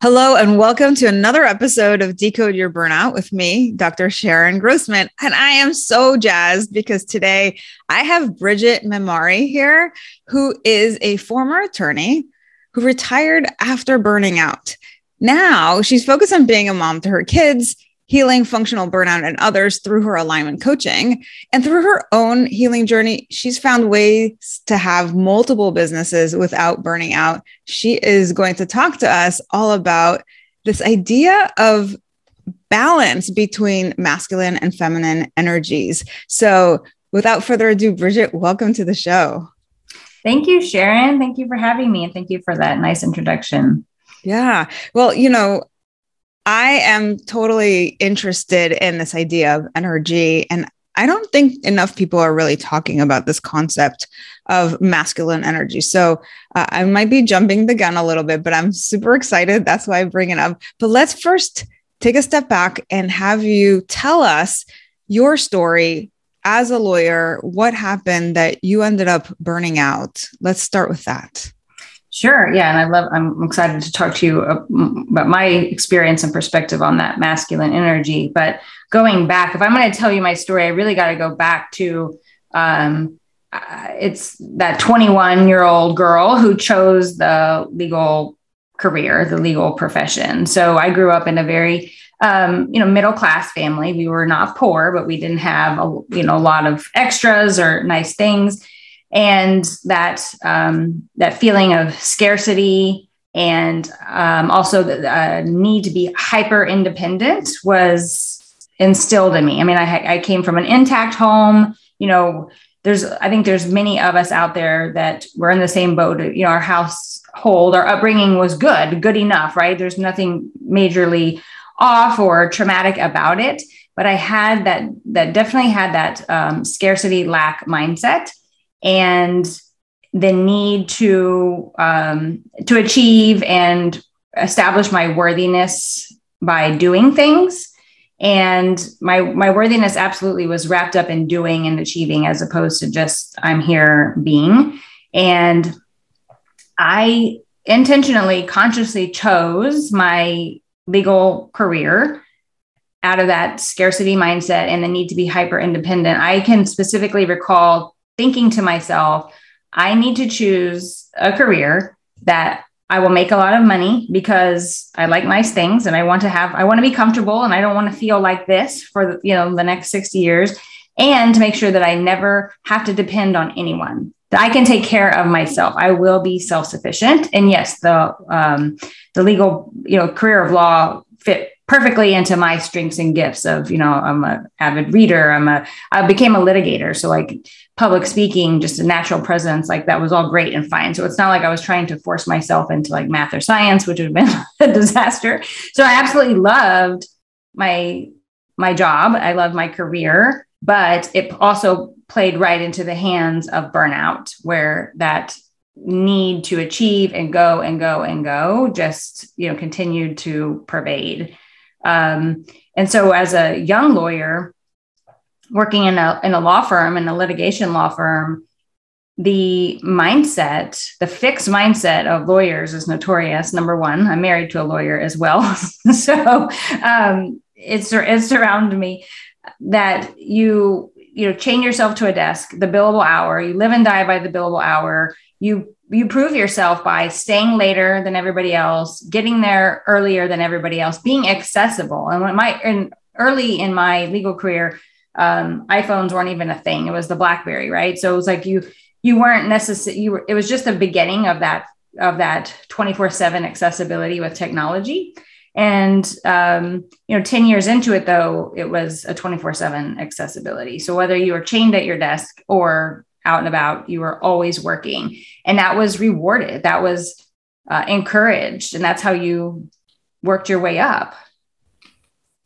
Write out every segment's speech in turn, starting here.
Hello, and welcome to another episode of Decode Your Burnout with me, Dr. Sharon Grossman. And I am so jazzed because today I have Bridget Memari here, who is a former attorney who retired after burning out. Now she's focused on being a mom to her kids healing functional burnout and others through her alignment coaching. And through her own healing journey, she's found ways to have multiple businesses without burning out. She is going to talk to us all about this idea of balance between masculine and feminine energies. So, without further ado, Bridget, welcome to the show. Thank you, Sharon. Thank you for having me. And thank you for that nice introduction. Yeah. Well, you know, I am totally interested in this idea of energy. And I don't think enough people are really talking about this concept of masculine energy. So uh, I might be jumping the gun a little bit, but I'm super excited. That's why I bring it up. But let's first take a step back and have you tell us your story as a lawyer. What happened that you ended up burning out? Let's start with that. Sure. Yeah. And I love, I'm excited to talk to you about my experience and perspective on that masculine energy. But going back, if I'm going to tell you my story, I really got to go back to um, uh, it's that 21 year old girl who chose the legal career, the legal profession. So I grew up in a very um, you know, middle class family. We were not poor, but we didn't have a you know a lot of extras or nice things and that um, that feeling of scarcity and um, also the uh, need to be hyper independent was instilled in me. I mean, I, I came from an intact home. You know, there's I think there's many of us out there that were in the same boat. You know, our household, our upbringing was good, good enough, right? There's nothing majorly off or traumatic about it. But I had that that definitely had that um, scarcity lack mindset and the need to um, to achieve and establish my worthiness by doing things. And my my worthiness absolutely was wrapped up in doing and achieving as opposed to just i'm here being. And i intentionally consciously chose my legal career out of that scarcity mindset and the need to be hyper independent i can specifically recall thinking to myself, I need to choose a career that I will make a lot of money because I like nice things and I want to have I want to be comfortable and I don't want to feel like this for you know the next 60 years and to make sure that I never have to depend on anyone that I can take care of myself. I will be self-sufficient and yes the um, the legal you know career of law fit perfectly into my strengths and gifts of you know i'm a avid reader i'm a i became a litigator. So like public speaking just a natural presence like that was all great and fine. So it's not like i was trying to force myself into like math or science which would have been a disaster. So i absolutely loved my my job. I love my career but it also played right into the hands of burnout where that need to achieve and go and go and go just you know continued to pervade um, and so, as a young lawyer working in a, in a law firm, in a litigation law firm, the mindset, the fixed mindset of lawyers is notorious. Number one, I'm married to a lawyer as well. so um, it's, it's around me that you you know chain yourself to a desk the billable hour you live and die by the billable hour you you prove yourself by staying later than everybody else getting there earlier than everybody else being accessible. And when my and early in my legal career um, iphones weren't even a thing. It was the blackberry right? So it was like you you weren't necessarily you were it was just the beginning of that of that 24 7 accessibility with technology. And um, you know 10 years into it though it was a 24 7 accessibility. So whether you were chained at your desk or out and about you were always working and that was rewarded that was uh, encouraged and that's how you worked your way up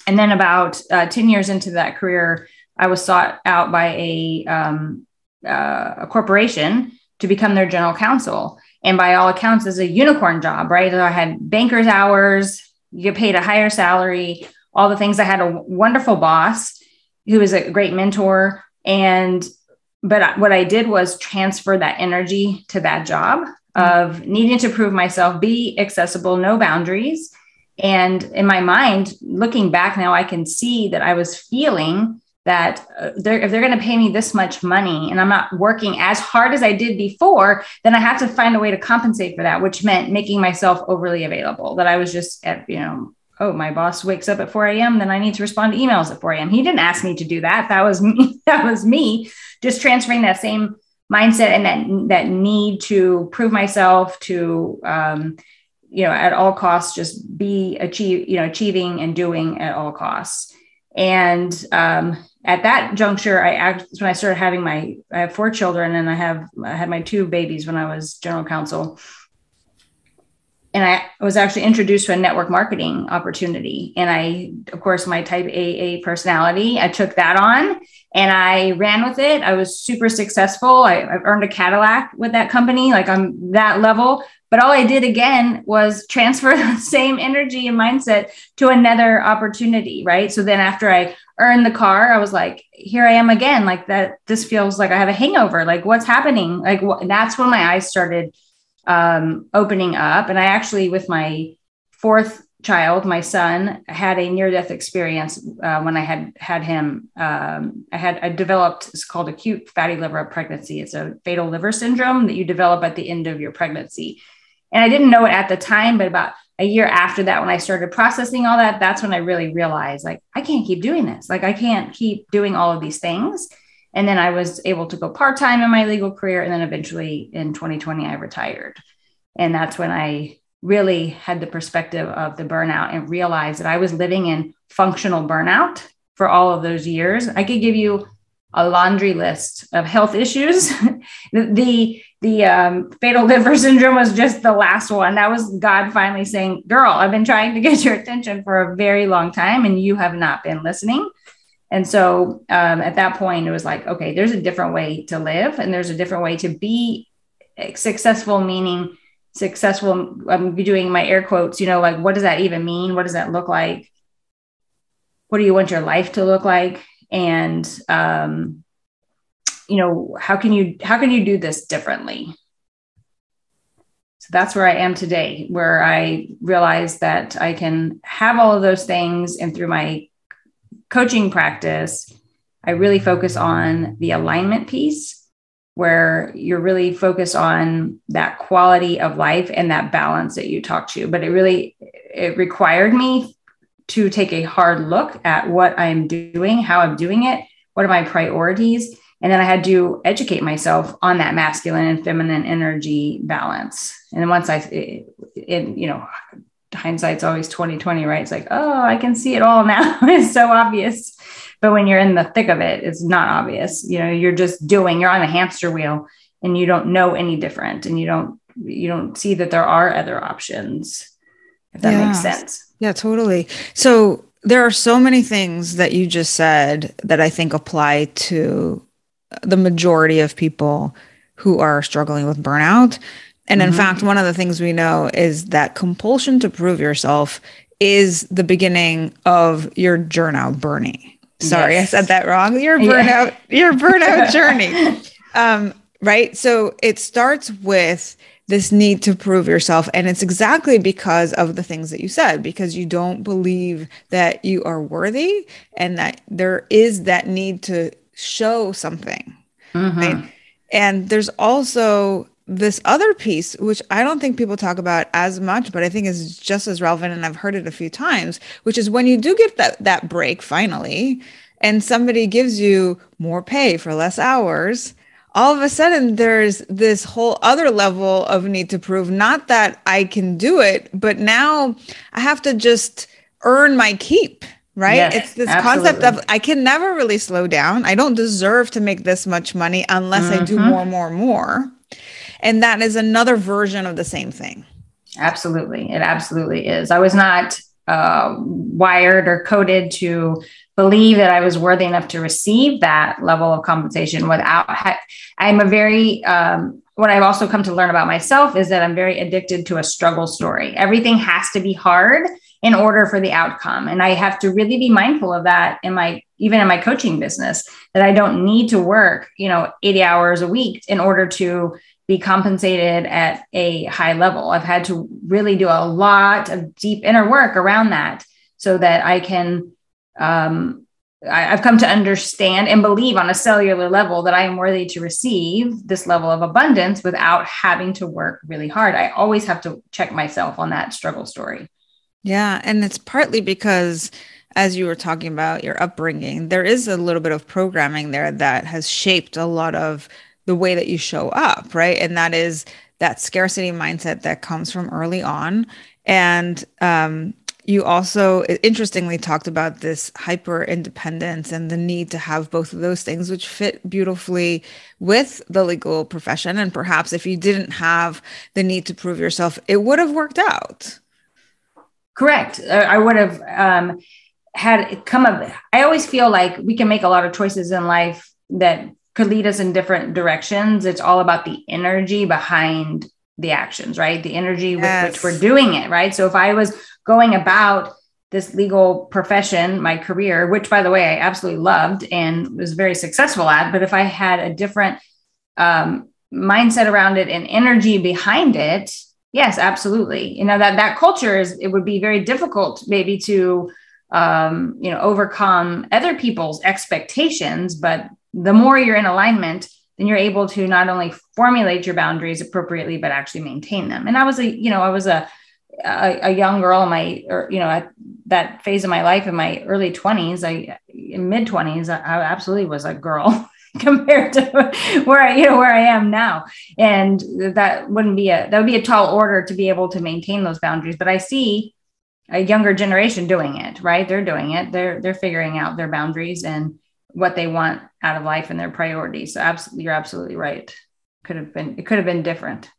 and then about uh, 10 years into that career i was sought out by a, um, uh, a corporation to become their general counsel and by all accounts is a unicorn job right so i had banker's hours you get paid a higher salary, all the things. I had a wonderful boss who was a great mentor. And, but what I did was transfer that energy to that job of needing to prove myself, be accessible, no boundaries. And in my mind, looking back now, I can see that I was feeling that uh, they're, if they're going to pay me this much money and I'm not working as hard as I did before, then I have to find a way to compensate for that, which meant making myself overly available. That I was just at, you know, oh, my boss wakes up at 4 a.m., then I need to respond to emails at 4 a.m. He didn't ask me to do that. That was me. That was me just transferring that same mindset and that that need to prove myself to um, you know at all costs just be achieve you know achieving and doing at all costs and um, at that juncture, I act when I started having my I have four children and I have I had my two babies when I was general counsel. And I was actually introduced to a network marketing opportunity. And I, of course, my type AA personality, I took that on and I ran with it. I was super successful. I, I earned a Cadillac with that company, like on that level. But all I did again was transfer the same energy and mindset to another opportunity, right? So then after I earned the car, I was like, here I am again. Like that, this feels like I have a hangover. Like what's happening? Like wh- that's when my eyes started um, opening up. And I actually, with my fourth child, my son, had a near death experience uh, when I had had him. Um, I had I developed it's called acute fatty liver of pregnancy. It's a fatal liver syndrome that you develop at the end of your pregnancy. And I didn't know it at the time, but about a year after that, when I started processing all that, that's when I really realized like, I can't keep doing this. Like, I can't keep doing all of these things. And then I was able to go part time in my legal career. And then eventually in 2020, I retired. And that's when I really had the perspective of the burnout and realized that I was living in functional burnout for all of those years. I could give you a laundry list of health issues. the the um, fatal liver syndrome was just the last one. That was God finally saying, "Girl, I've been trying to get your attention for a very long time, and you have not been listening." And so um, at that point, it was like, okay, there's a different way to live, and there's a different way to be successful. Meaning successful. I'm doing my air quotes. You know, like what does that even mean? What does that look like? What do you want your life to look like? And um, you know how can you how can you do this differently so that's where i am today where i realize that i can have all of those things and through my coaching practice i really focus on the alignment piece where you're really focused on that quality of life and that balance that you talk to but it really it required me to take a hard look at what i'm doing how i'm doing it what are my priorities and then I had to educate myself on that masculine and feminine energy balance. And then once I, in you know, hindsight's always 2020, right? It's like, oh, I can see it all now. it's so obvious. But when you're in the thick of it, it's not obvious. You know, you're just doing, you're on a hamster wheel and you don't know any different and you don't, you don't see that there are other options, if that yeah. makes sense. Yeah, totally. So there are so many things that you just said that I think apply to the majority of people who are struggling with burnout. And mm-hmm. in fact, one of the things we know is that compulsion to prove yourself is the beginning of your journal burning. Sorry, yes. I said that wrong. Your burnout, yeah. your burnout journey. Um, right. So it starts with this need to prove yourself. And it's exactly because of the things that you said, because you don't believe that you are worthy and that there is that need to show something. Mm-hmm. Right? And there's also this other piece, which I don't think people talk about as much, but I think is just as relevant. And I've heard it a few times, which is when you do get that, that break finally, and somebody gives you more pay for less hours, all of a sudden there's this whole other level of need to prove not that I can do it, but now I have to just earn my keep right? Yes, it's this absolutely. concept of I can never really slow down. I don't deserve to make this much money unless mm-hmm. I do mm-hmm. more, more, more. And that is another version of the same thing. Absolutely. It absolutely is. I was not uh, wired or coded to believe that I was worthy enough to receive that level of compensation without. Ha- I'm a very, um, what I've also come to learn about myself is that I'm very addicted to a struggle story. Everything has to be hard in order for the outcome. And I have to really be mindful of that in my, even in my coaching business, that I don't need to work, you know, 80 hours a week in order to be compensated at a high level. I've had to really do a lot of deep inner work around that so that I can um, I, have come to understand and believe on a cellular level that I am worthy to receive this level of abundance without having to work really hard. I always have to check myself on that struggle story. Yeah. And it's partly because, as you were talking about your upbringing, there is a little bit of programming there that has shaped a lot of the way that you show up, right? And that is that scarcity mindset that comes from early on. And um, you also interestingly talked about this hyper independence and the need to have both of those things which fit beautifully with the legal profession and perhaps if you didn't have the need to prove yourself it would have worked out correct i would have um, had come up i always feel like we can make a lot of choices in life that could lead us in different directions it's all about the energy behind the actions right the energy yes. with which we're doing it right so if i was going about this legal profession, my career, which by the way, I absolutely loved and was very successful at. But if I had a different um, mindset around it and energy behind it, yes, absolutely. You know, that, that culture is, it would be very difficult maybe to, um, you know, overcome other people's expectations. But the more you're in alignment, then you're able to not only formulate your boundaries appropriately, but actually maintain them. And I was a, you know, I was a, a, a, young girl in my or you know at that phase of my life in my early 20s i in mid 20s I, I, absolutely was a girl compared to where i you know where i am now. And that wouldn't be a that would be a tall order to be able to maintain those boundaries. But i see a younger generation doing it right? They're doing it. They're they're figuring out their boundaries and what they want out of life and their priorities. So absolutely you're absolutely right. Could have been it could have been different.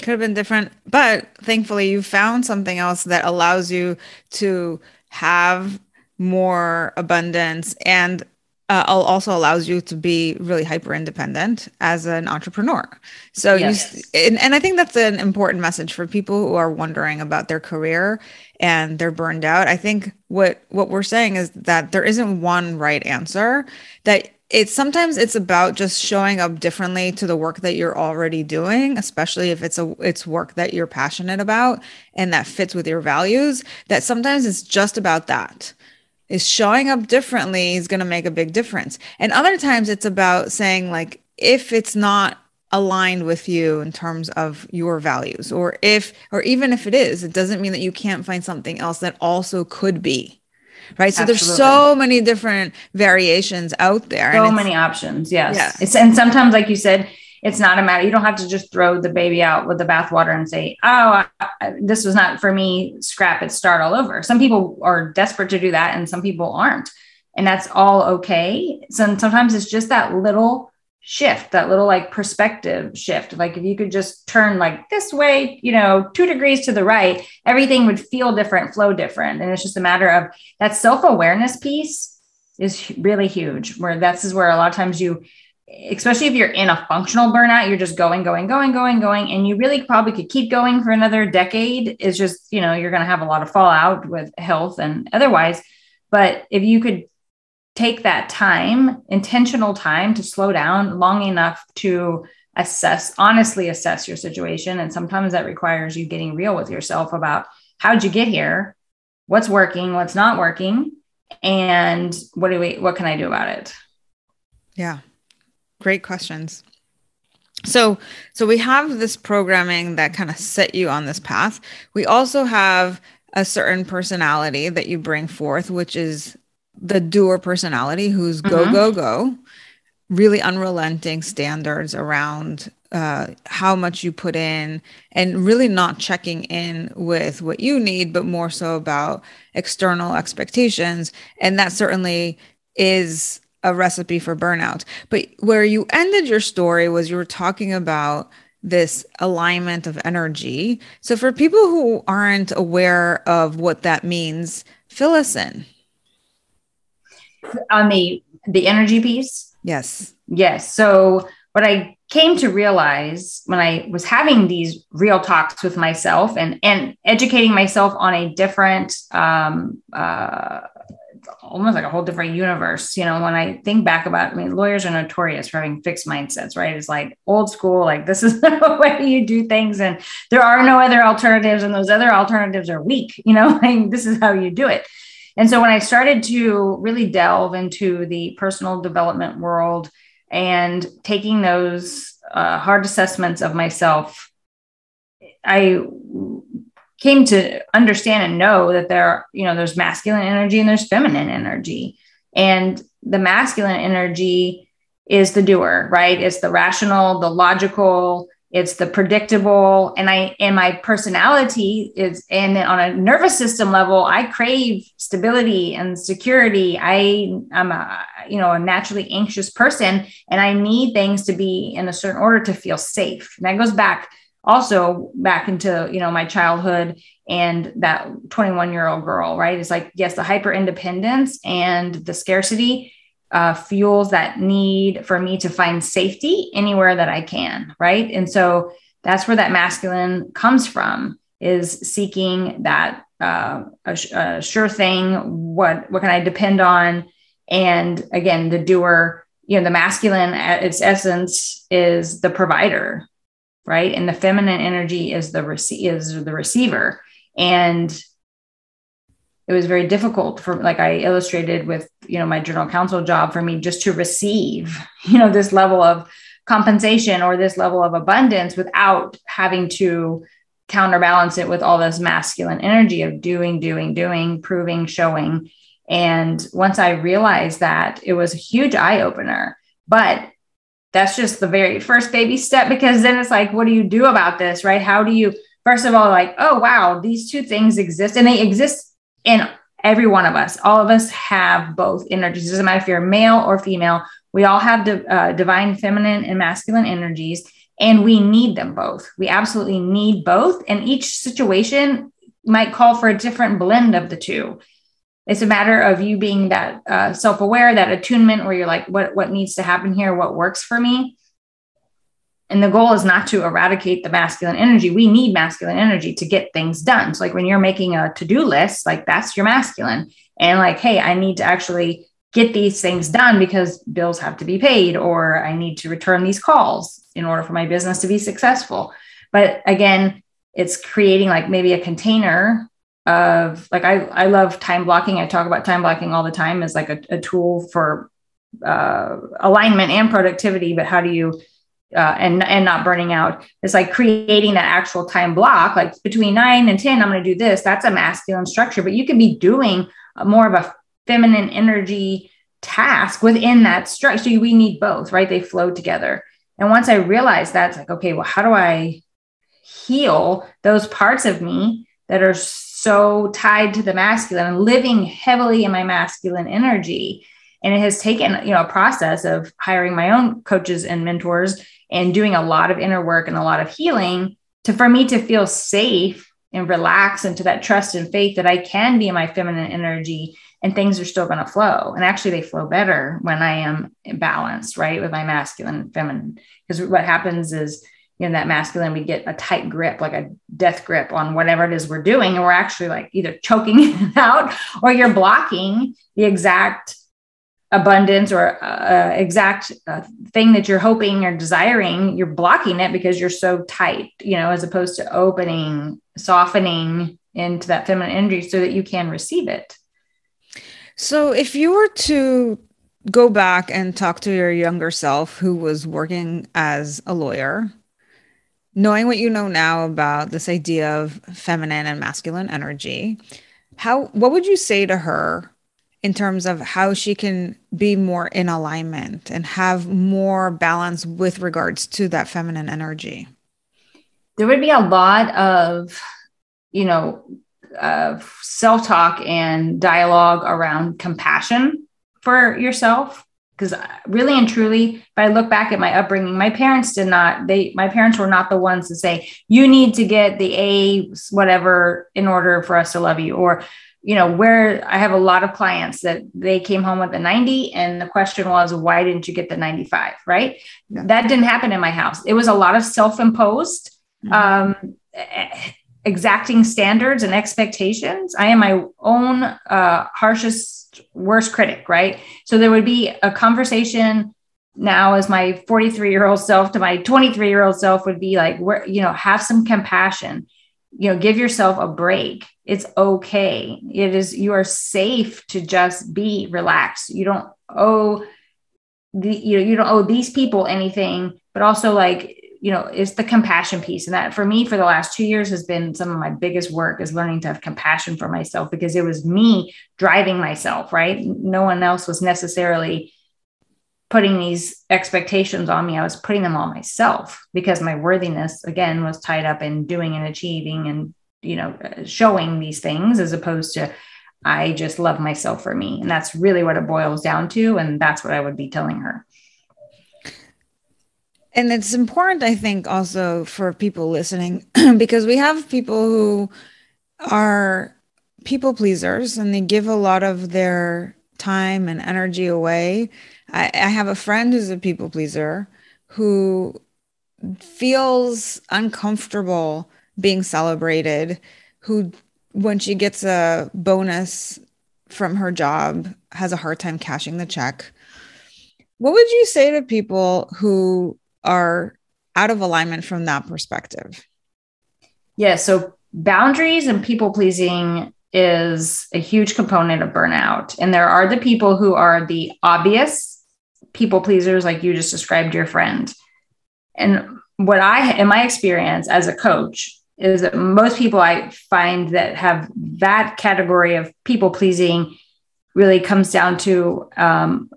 Could have been different but thankfully you found something else that allows you to have more abundance and uh, also allows you to be really hyper independent as an entrepreneur. So yes. you and, and I think that's an important message for people who are wondering about their career and they're burned out. I think what what we're saying is that there isn't one right answer that it's sometimes it's about just showing up differently to the work that you're already doing especially if it's a it's work that you're passionate about and that fits with your values that sometimes it's just about that is showing up differently is going to make a big difference and other times it's about saying like if it's not aligned with you in terms of your values or if or even if it is it doesn't mean that you can't find something else that also could be right? So Absolutely. there's so many different variations out there. So many options. Yes. Yeah. It's, and sometimes, like you said, it's not a matter. You don't have to just throw the baby out with the bathwater and say, "Oh, I, this was not for me." Scrap it, start all over. Some people are desperate to do that, and some people aren't, and that's all okay. So sometimes it's just that little shift that little like perspective shift like if you could just turn like this way you know two degrees to the right everything would feel different flow different and it's just a matter of that self-awareness piece is really huge where that's is where a lot of times you especially if you're in a functional burnout you're just going going going going going and you really probably could keep going for another decade it's just you know you're going to have a lot of fallout with health and otherwise but if you could take that time, intentional time to slow down long enough to assess, honestly assess your situation. And sometimes that requires you getting real with yourself about how'd you get here? What's working? What's not working? And what do we, what can I do about it? Yeah. Great questions. So, so we have this programming that kind of set you on this path. We also have a certain personality that you bring forth, which is the doer personality who's go, mm-hmm. go, go, really unrelenting standards around uh, how much you put in and really not checking in with what you need, but more so about external expectations. And that certainly is a recipe for burnout. But where you ended your story was you were talking about this alignment of energy. So for people who aren't aware of what that means, fill us in. On the the energy piece? Yes. Yes. So what I came to realize when I was having these real talks with myself and and educating myself on a different um, uh, almost like a whole different universe. You know, when I think back about, I mean, lawyers are notorious for having fixed mindsets, right? It's like old school, like this is the way you do things, and there are no other alternatives, and those other alternatives are weak. You know, like this is how you do it. And so when I started to really delve into the personal development world and taking those uh, hard assessments of myself, I came to understand and know that there, you know, there's masculine energy and there's feminine energy. And the masculine energy is the doer, right? It's the rational, the logical, it's the predictable. And I and my personality is and on a nervous system level, I crave stability and security. I am a you know a naturally anxious person and I need things to be in a certain order to feel safe. And that goes back also back into you know my childhood and that 21 year old girl right? It's like yes the hyper independence and the scarcity uh, fuels that need for me to find safety anywhere that i can right? And so that's where that masculine comes from is seeking that uh, a, a sure thing what what can i depend on? And again the doer you know the masculine at its essence is the provider right? And the feminine energy is the rece- is the receiver. And it was very difficult for like I illustrated with, you know, my general counsel job for me just to receive, you know, this level of compensation or this level of abundance without having to counterbalance it with all this masculine energy of doing, doing, doing, proving, showing. And once I realized that, it was a huge eye opener. But that's just the very first baby step because then it's like what do you do about this right? How do you first of all like oh wow these two things exist and they exist in every one of us. All of us have both energies. It doesn't matter if you're male or female. We all have the uh, divine feminine and masculine energies and we need them both. We absolutely need both and each situation might call for a different blend of the two it's a matter of you being that uh, self-aware that attunement where you're like what what needs to happen here? What works for me? And the goal is not to eradicate the masculine energy. We need masculine energy to get things done. So like when you're making a to-do list like that's your masculine. And like hey i need to actually get these things done because bills have to be paid or i need to return these calls in order for my business to be successful. But again it's creating like maybe a container of like I, I love time blocking. I talk about time blocking all the time as like a, a tool for uh, alignment and productivity, but how do you uh, and and not burning out. It's like creating that actual time block, like between nine and ten. I'm going to do this. That's a masculine structure, but you could be doing more of a feminine energy task within that structure. So we need both, right? They flow together. And once I realized that, it's like, okay, well, how do I heal those parts of me that are so tied to the masculine and living heavily in my masculine energy. And it has taken, you know, a process of hiring my own coaches and mentors and doing a lot of inner work and a lot of healing to for me to feel safe and relax into that trust and faith that I can be in my feminine energy and things are still going to flow. And actually, they flow better when I am balanced, right, with my masculine and feminine. Because what happens is in that masculine, we get a tight grip, like a death grip on whatever it is we're doing. And we're actually like either choking it out or you're blocking the exact abundance or uh, exact uh, thing that you're hoping or desiring. You're blocking it because you're so tight, you know, as opposed to opening, softening into that feminine energy so that you can receive it. So if you were to go back and talk to your younger self who was working as a lawyer, knowing what you know now about this idea of feminine and masculine energy, how what would you say to her in terms of how she can be more in alignment and have more balance with regards to that feminine energy? There would be a lot of, you know, uh, self talk and dialogue around compassion for yourself. Because really and truly, if I look back at my upbringing, my parents did not, they, my parents were not the ones to say, you need to get the A, whatever, in order for us to love you. Or, you know, where I have a lot of clients that they came home with a 90 and the question was, why didn't you get the 95? Right. Yeah. That didn't happen in my house. It was a lot of self imposed. Mm-hmm. Um, exacting standards and expectations. I am my own uh, harshest, worst critic, right? So there would be a conversation now as my 43 year old self to my 23 year old self would be like, where, you know, have some compassion, you know, give yourself a break. It's okay. It is, you are safe to just be relaxed. You don't owe the, you know, you don't owe these people anything, but also like you know it's the compassion piece. And that for me for the last two years has been some of my biggest work is learning to have compassion for myself because it was me driving myself right? No one else was necessarily putting these expectations on me. I was putting them on myself because my worthiness again was tied up in doing and achieving and you know uh, showing these things as opposed to i just love myself for me. And that's really what it boils down to. And that's what i would be telling her and it's important i think also for people listening because we have people who are people pleasers and they give a lot of their time and energy away. I, I have a friend who's a people pleaser who feels uncomfortable being celebrated who when she gets a bonus from her job has a hard time cashing the check. What would you say to people who are out of alignment from that perspective? Yeah. So boundaries and people pleasing is a huge component of burnout. And there are the people who are the obvious people pleasers, like you just described your friend. And what I, in my experience as a coach, is that most people I find that have that category of people pleasing really comes down to um,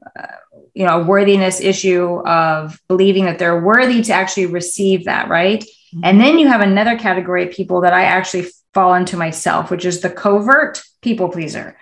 you know a worthiness issue of believing that they're worthy to actually receive that right? Mm-hmm. and then you have another category of people that i actually fall into myself which is the covert people pleaser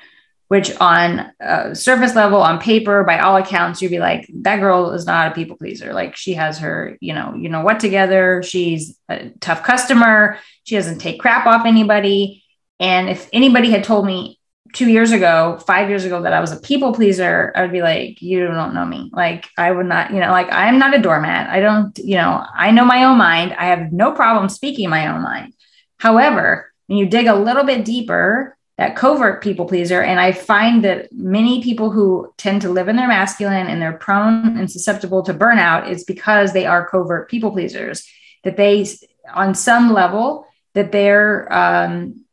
which on uh, surface level on paper by all accounts you'd be like that girl is not a people pleaser. Like she has her you know you know what together. She's a tough customer. She doesn't take crap off anybody. And if anybody had told me two years ago, five years ago, that I was a people pleaser, I would be like, you don't know me. Like, I would not, you know, like I'm not a doormat. I don't, you know, I know my own mind. I have no problem speaking my own mind. However, when you dig a little bit deeper, that covert people pleaser, and I find that many people who tend to live in their masculine and they're prone and susceptible to burnout is because they are covert people pleasers, that they, on some level, that they're, um,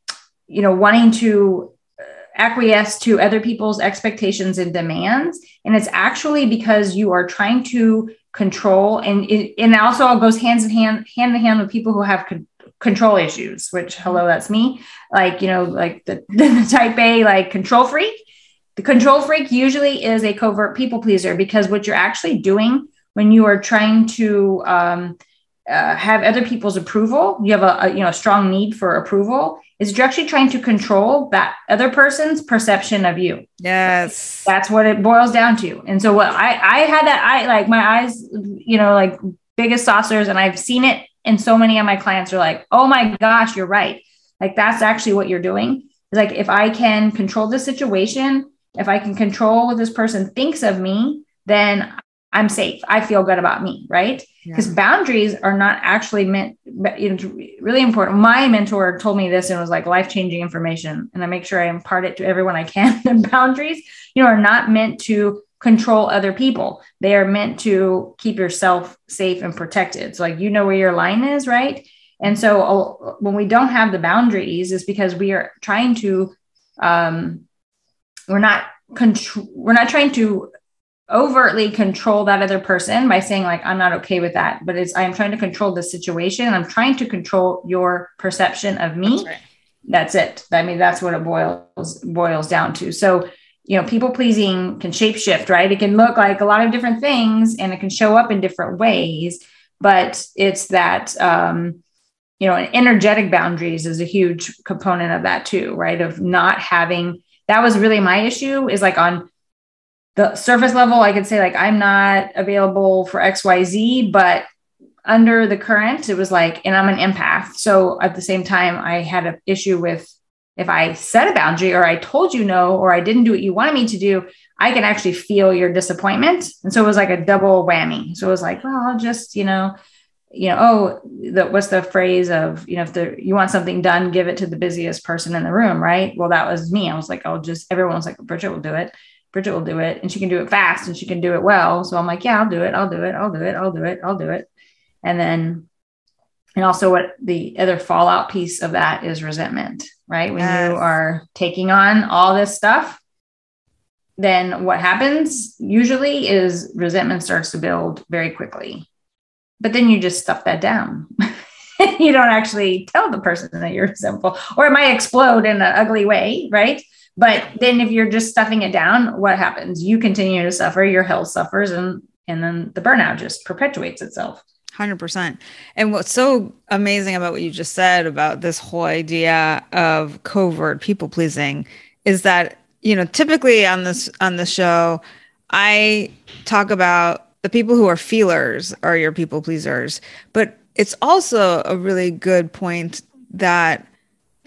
you know, wanting to acquiesce to other people's expectations and demands. And it's actually because you are trying to control and it, and also goes hands in hand, hand in hand with people who have con- control issues, which hello, that's me. Like, you know, like the, the type A, like control freak. The control freak usually is a covert people pleaser because what you're actually doing when you are trying to um, uh, have other people's approval, you have a, a, you know a strong need for approval, is you're actually trying to control that other person's perception of you. Yes. That's what it boils down to. And so what I I had that I like my eyes, you know, like biggest saucers, and I've seen it. And so many of my clients are like, oh my gosh, you're right. Like that's actually what you're doing. It's like if I can control the situation, if I can control what this person thinks of me, then I'm safe. I feel good about me, right? Because yeah. boundaries are not actually meant, it's really important. My mentor told me this and it was like life changing information. And I make sure I impart it to everyone I can. And boundaries, you know, are not meant to control other people. They are meant to keep yourself safe and protected. So, like, you know where your line is, right? And so, when we don't have the boundaries, is because we are trying to, um, we're not control, we're not trying to overtly control that other person by saying like i'm not okay with that but it's i'm trying to control the situation i'm trying to control your perception of me. That's, right. that's it. I mean that's what it boils boils down to. So you know people pleasing can shapeshift right? It can look like a lot of different things and it can show up in different ways but it's that um you know energetic boundaries is a huge component of that too right? Of not having that was really my issue is like on the surface level, I could say like I'm not available for XYZ, but under the current, it was like, and I'm an empath. So at the same time, I had an issue with if I set a boundary or I told you no, or I didn't do what you wanted me to do, I can actually feel your disappointment. And so it was like a double whammy. So it was like, well, I'll just, you know, you know, oh, the, what's the phrase of, you know, if the, you want something done, give it to the busiest person in the room, right? Well, that was me. I was like, I'll just, everyone was like, Bridget will do it. Bridget will do it and she can do it fast and she can do it well. So I'm like, yeah, I'll do it. I'll do it. I'll do it. I'll do it. I'll do it. And then, and also what the other fallout piece of that is resentment, right? When yes. you are taking on all this stuff, then what happens usually is resentment starts to build very quickly. But then you just stuff that down. you don't actually tell the person that you're resentful, or it might explode in an ugly way, right? But then if you're just stuffing it down, what happens? You continue to suffer, your health suffers, and and then the burnout just perpetuates itself. 100%. And what's so amazing about what you just said about this whole idea of covert people pleasing is that, you know, typically on this on the show, I talk about the people who are feelers are your people pleasers, but it's also a really good point that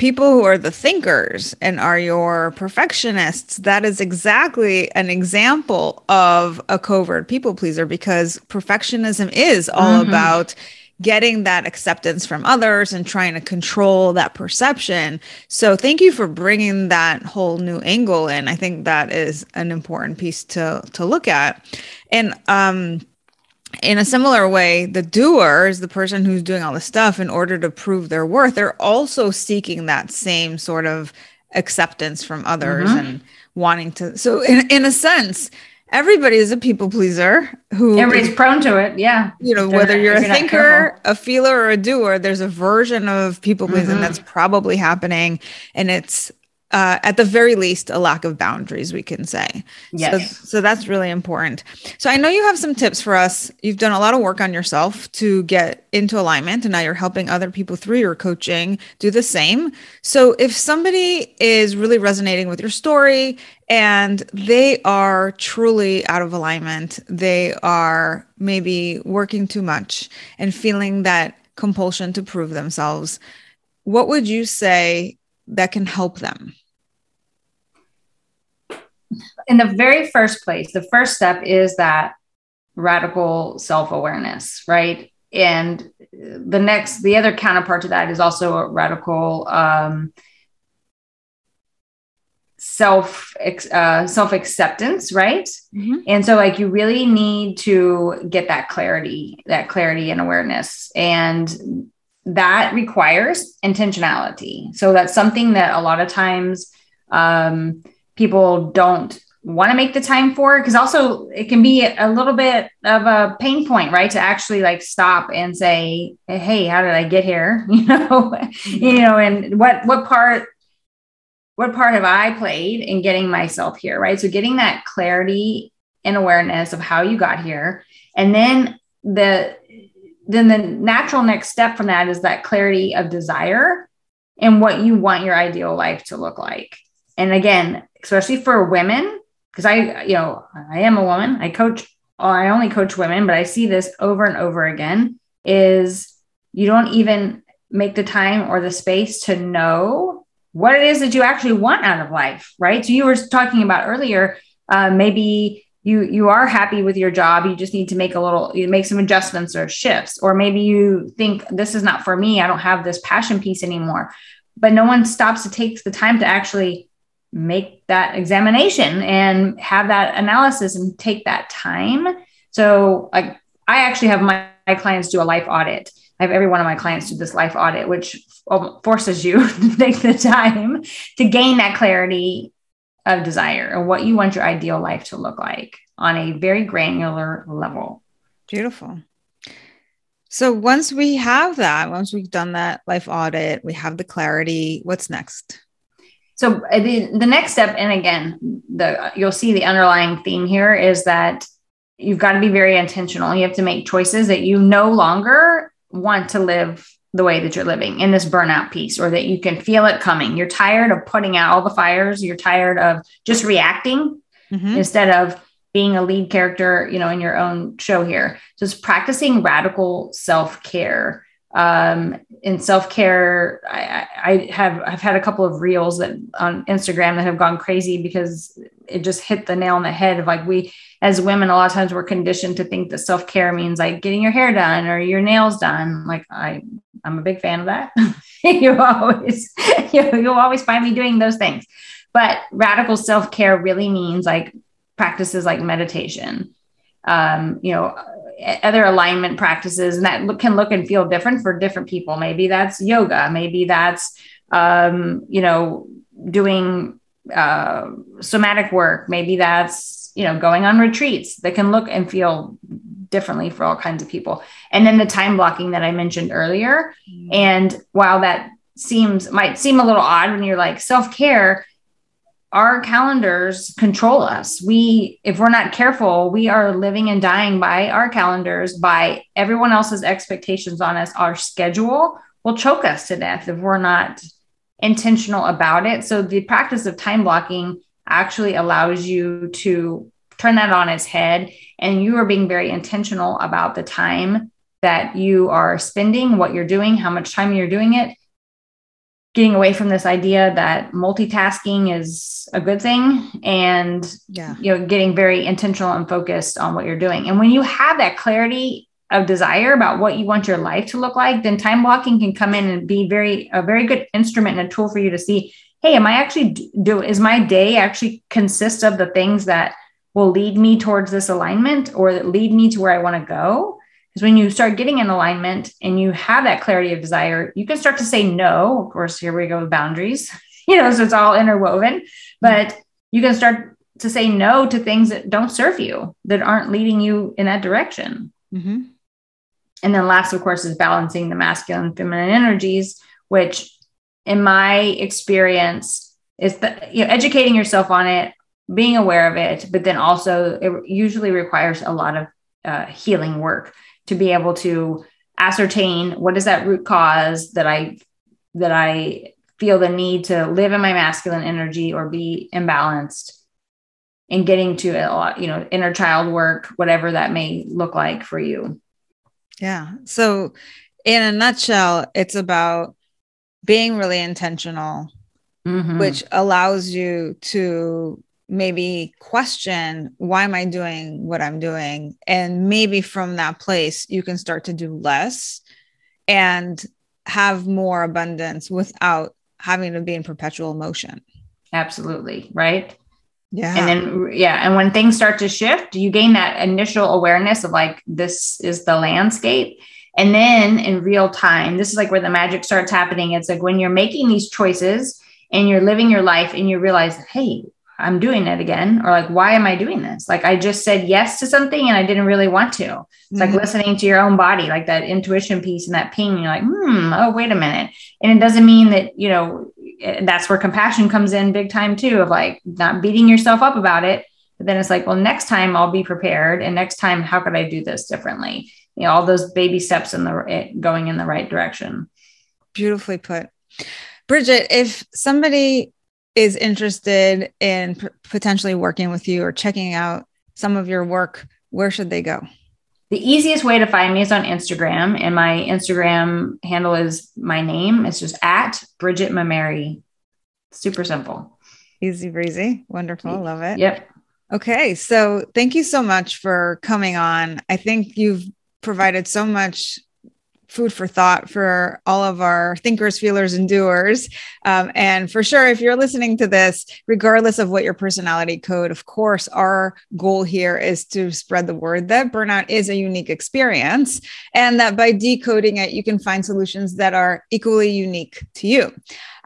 people who are the thinkers and are your perfectionists, that is exactly an example of a covert people pleaser because perfectionism is all mm-hmm. about getting that acceptance from others and trying to control that perception. So thank you for bringing that whole new angle in. I think that is an important piece to to look at. And um in a similar way, the doer is the person who's doing all the stuff in order to prove their worth. They're also seeking that same sort of acceptance from others mm-hmm. and wanting to. So, in, in a sense, everybody is a people pleaser who everybody's prone to it. Yeah. You know, whether you're a thinker, a feeler, or a doer, there's a version of people pleasing mm-hmm. that's probably happening. And it's uh, at the very least, a lack of boundaries, we can say. Yes. So, so that's really important. So I know you have some tips for us. You've done a lot of work on yourself to get into alignment, and now you're helping other people through your coaching do the same. So if somebody is really resonating with your story and they are truly out of alignment, they are maybe working too much and feeling that compulsion to prove themselves, what would you say that can help them? In the very first place, the first step is that radical self awareness, right? And the next, the other counterpart to that is also a radical um, self uh, self acceptance, right? Mm-hmm. And so, like, you really need to get that clarity, that clarity and awareness, and that requires intentionality. So that's something that a lot of times um, people don't want to make the time for because also it can be a little bit of a pain point right? To actually like stop and say hey how did i get here? You know? Mm-hmm. You know and what what part what part have i played in getting myself here right? So getting that clarity and awareness of how you got here. And then the then the natural next step from that is that clarity of desire and what you want your ideal life to look like. And again especially for women because I, you know, I am a woman. I coach, I only coach women, but I see this over and over again is you don't even make the time or the space to know what it is that you actually want out of life, right? So you were talking about earlier, uh, maybe you you are happy with your job you just need to make a little you make some adjustments or shifts or maybe you think this is not for me i don't have this passion piece anymore but no one stops to take the time to actually make that examination and have that analysis and take that time. So like I actually have my, my clients do a life audit. I have every one of my clients do this life audit, which forces you to take the time to gain that clarity of desire or what you want your ideal life to look like on a very granular level. Beautiful. So once we have that, once we've done that life audit, we have the clarity, what's next? So uh, the, the next step, and again, the you'll see the underlying theme here is that you've got to be very intentional. You have to make choices that you no longer want to live the way that you're living in this burnout piece or that you can feel it coming. You're tired of putting out all the fires. You're tired of just reacting mm-hmm. instead of being a lead character, you know, in your own show here. Just practicing radical self-care. Um, in self-care, I, I have I've had a couple of reels that on Instagram that have gone crazy because it just hit the nail on the head of like we as women a lot of times we're conditioned to think that self-care means like getting your hair done or your nails done. Like i i'm a big fan of that. You always you, you'll always find me doing those things. But radical self-care really means like practices like meditation. Um, you know other alignment practices and that can look and feel different for different people maybe that's yoga maybe that's um, you know doing uh, somatic work maybe that's you know going on retreats that can look and feel differently for all kinds of people and then the time blocking that i mentioned earlier mm-hmm. and while that seems might seem a little odd when you're like self-care our calendars control us we if we're not careful we are living and dying by our calendars by everyone else's expectations on us our schedule will choke us to death if we're not intentional about it. So the practice of time blocking actually allows you to turn that on its head and you are being very intentional about the time that you are spending, what you're doing, how much time you're doing it. Getting away from this idea that multitasking is a good thing and yeah. you know getting very intentional and focused on what you're doing. And when you have that clarity of desire about what you want your life to look like, then time blocking can come in and be very a very good instrument and a tool for you to see, hey, am I actually do is my day actually consist of the things that will lead me towards this alignment or that lead me to where I want to go? Because when you start getting in alignment and you have that clarity of desire, you can start to say no. Of course, here we go with boundaries, you know, so it's all interwoven, but you can start to say no to things that don't serve you, that aren't leading you in that direction. Mm-hmm. And then last, of course, is balancing the masculine and feminine energies, which in my experience is the, you know, educating yourself on it, being aware of it, but then also it usually requires a lot of uh, healing work to be able to ascertain what is that root cause that I that I feel the need to live in my masculine energy or be imbalanced and getting to a lot, you know, inner child work, whatever that may look like for you. Yeah. So, in a nutshell, it's about being really intentional, mm-hmm. which allows you to maybe question why am I doing what I'm doing? And maybe from that place, you can start to do less and have more abundance without having to be in perpetual motion. Absolutely. Right. Yeah. And then, yeah. And when things start to shift, you gain that initial awareness of like, this is the landscape. And then in real time, this is like where the magic starts happening. It's like when you're making these choices and you're living your life and you realize, hey, I'm doing it again. Or like, why am I doing this? Like, I just said yes to something and I didn't really want to. It's mm-hmm. like listening to your own body, like that intuition piece and that ping. You're like, hmm, oh, wait a minute. And it doesn't mean that, you know, that's where compassion comes in big time too, of like not beating yourself up about it. But then it's like, well, next time I'll be prepared. And next time, how could I do this differently? You know, all those baby steps in the going in the right direction. Beautifully put. Bridget, if somebody is interested in p- potentially working with you or checking out some of your work, where should they go? The easiest way to find me is on Instagram, and my Instagram handle is my name. It's just at Bridget Mamary. Super simple. Easy breezy. Wonderful. Love it. Yep. Okay. So thank you so much for coming on. I think you've provided so much food for thought for all of our thinkers, feelers, and doers. Um, and for sure, if you're listening to this, regardless of what your personality code, of course, our goal here is to spread the word that burnout is a unique experience and that by decoding it, you can find solutions that are equally unique to you.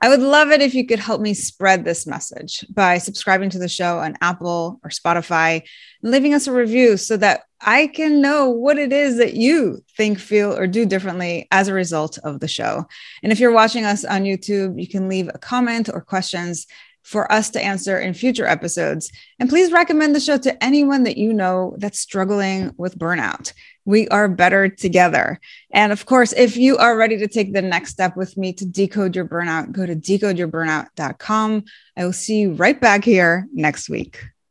I would love it if you could help me spread this message by subscribing to the show on Apple or Spotify and leaving us a review so that I can know what it is that you think, feel, or do differently as a result of the show. And if you're watching us on YouTube, you can leave a comment or questions for us to answer in future episodes. And please recommend the show to anyone that you know that's struggling with burnout. We are better together. And of course, if you are ready to take the next step with me to decode your burnout, go to decodeyourburnout.com. I will see you right back here next week.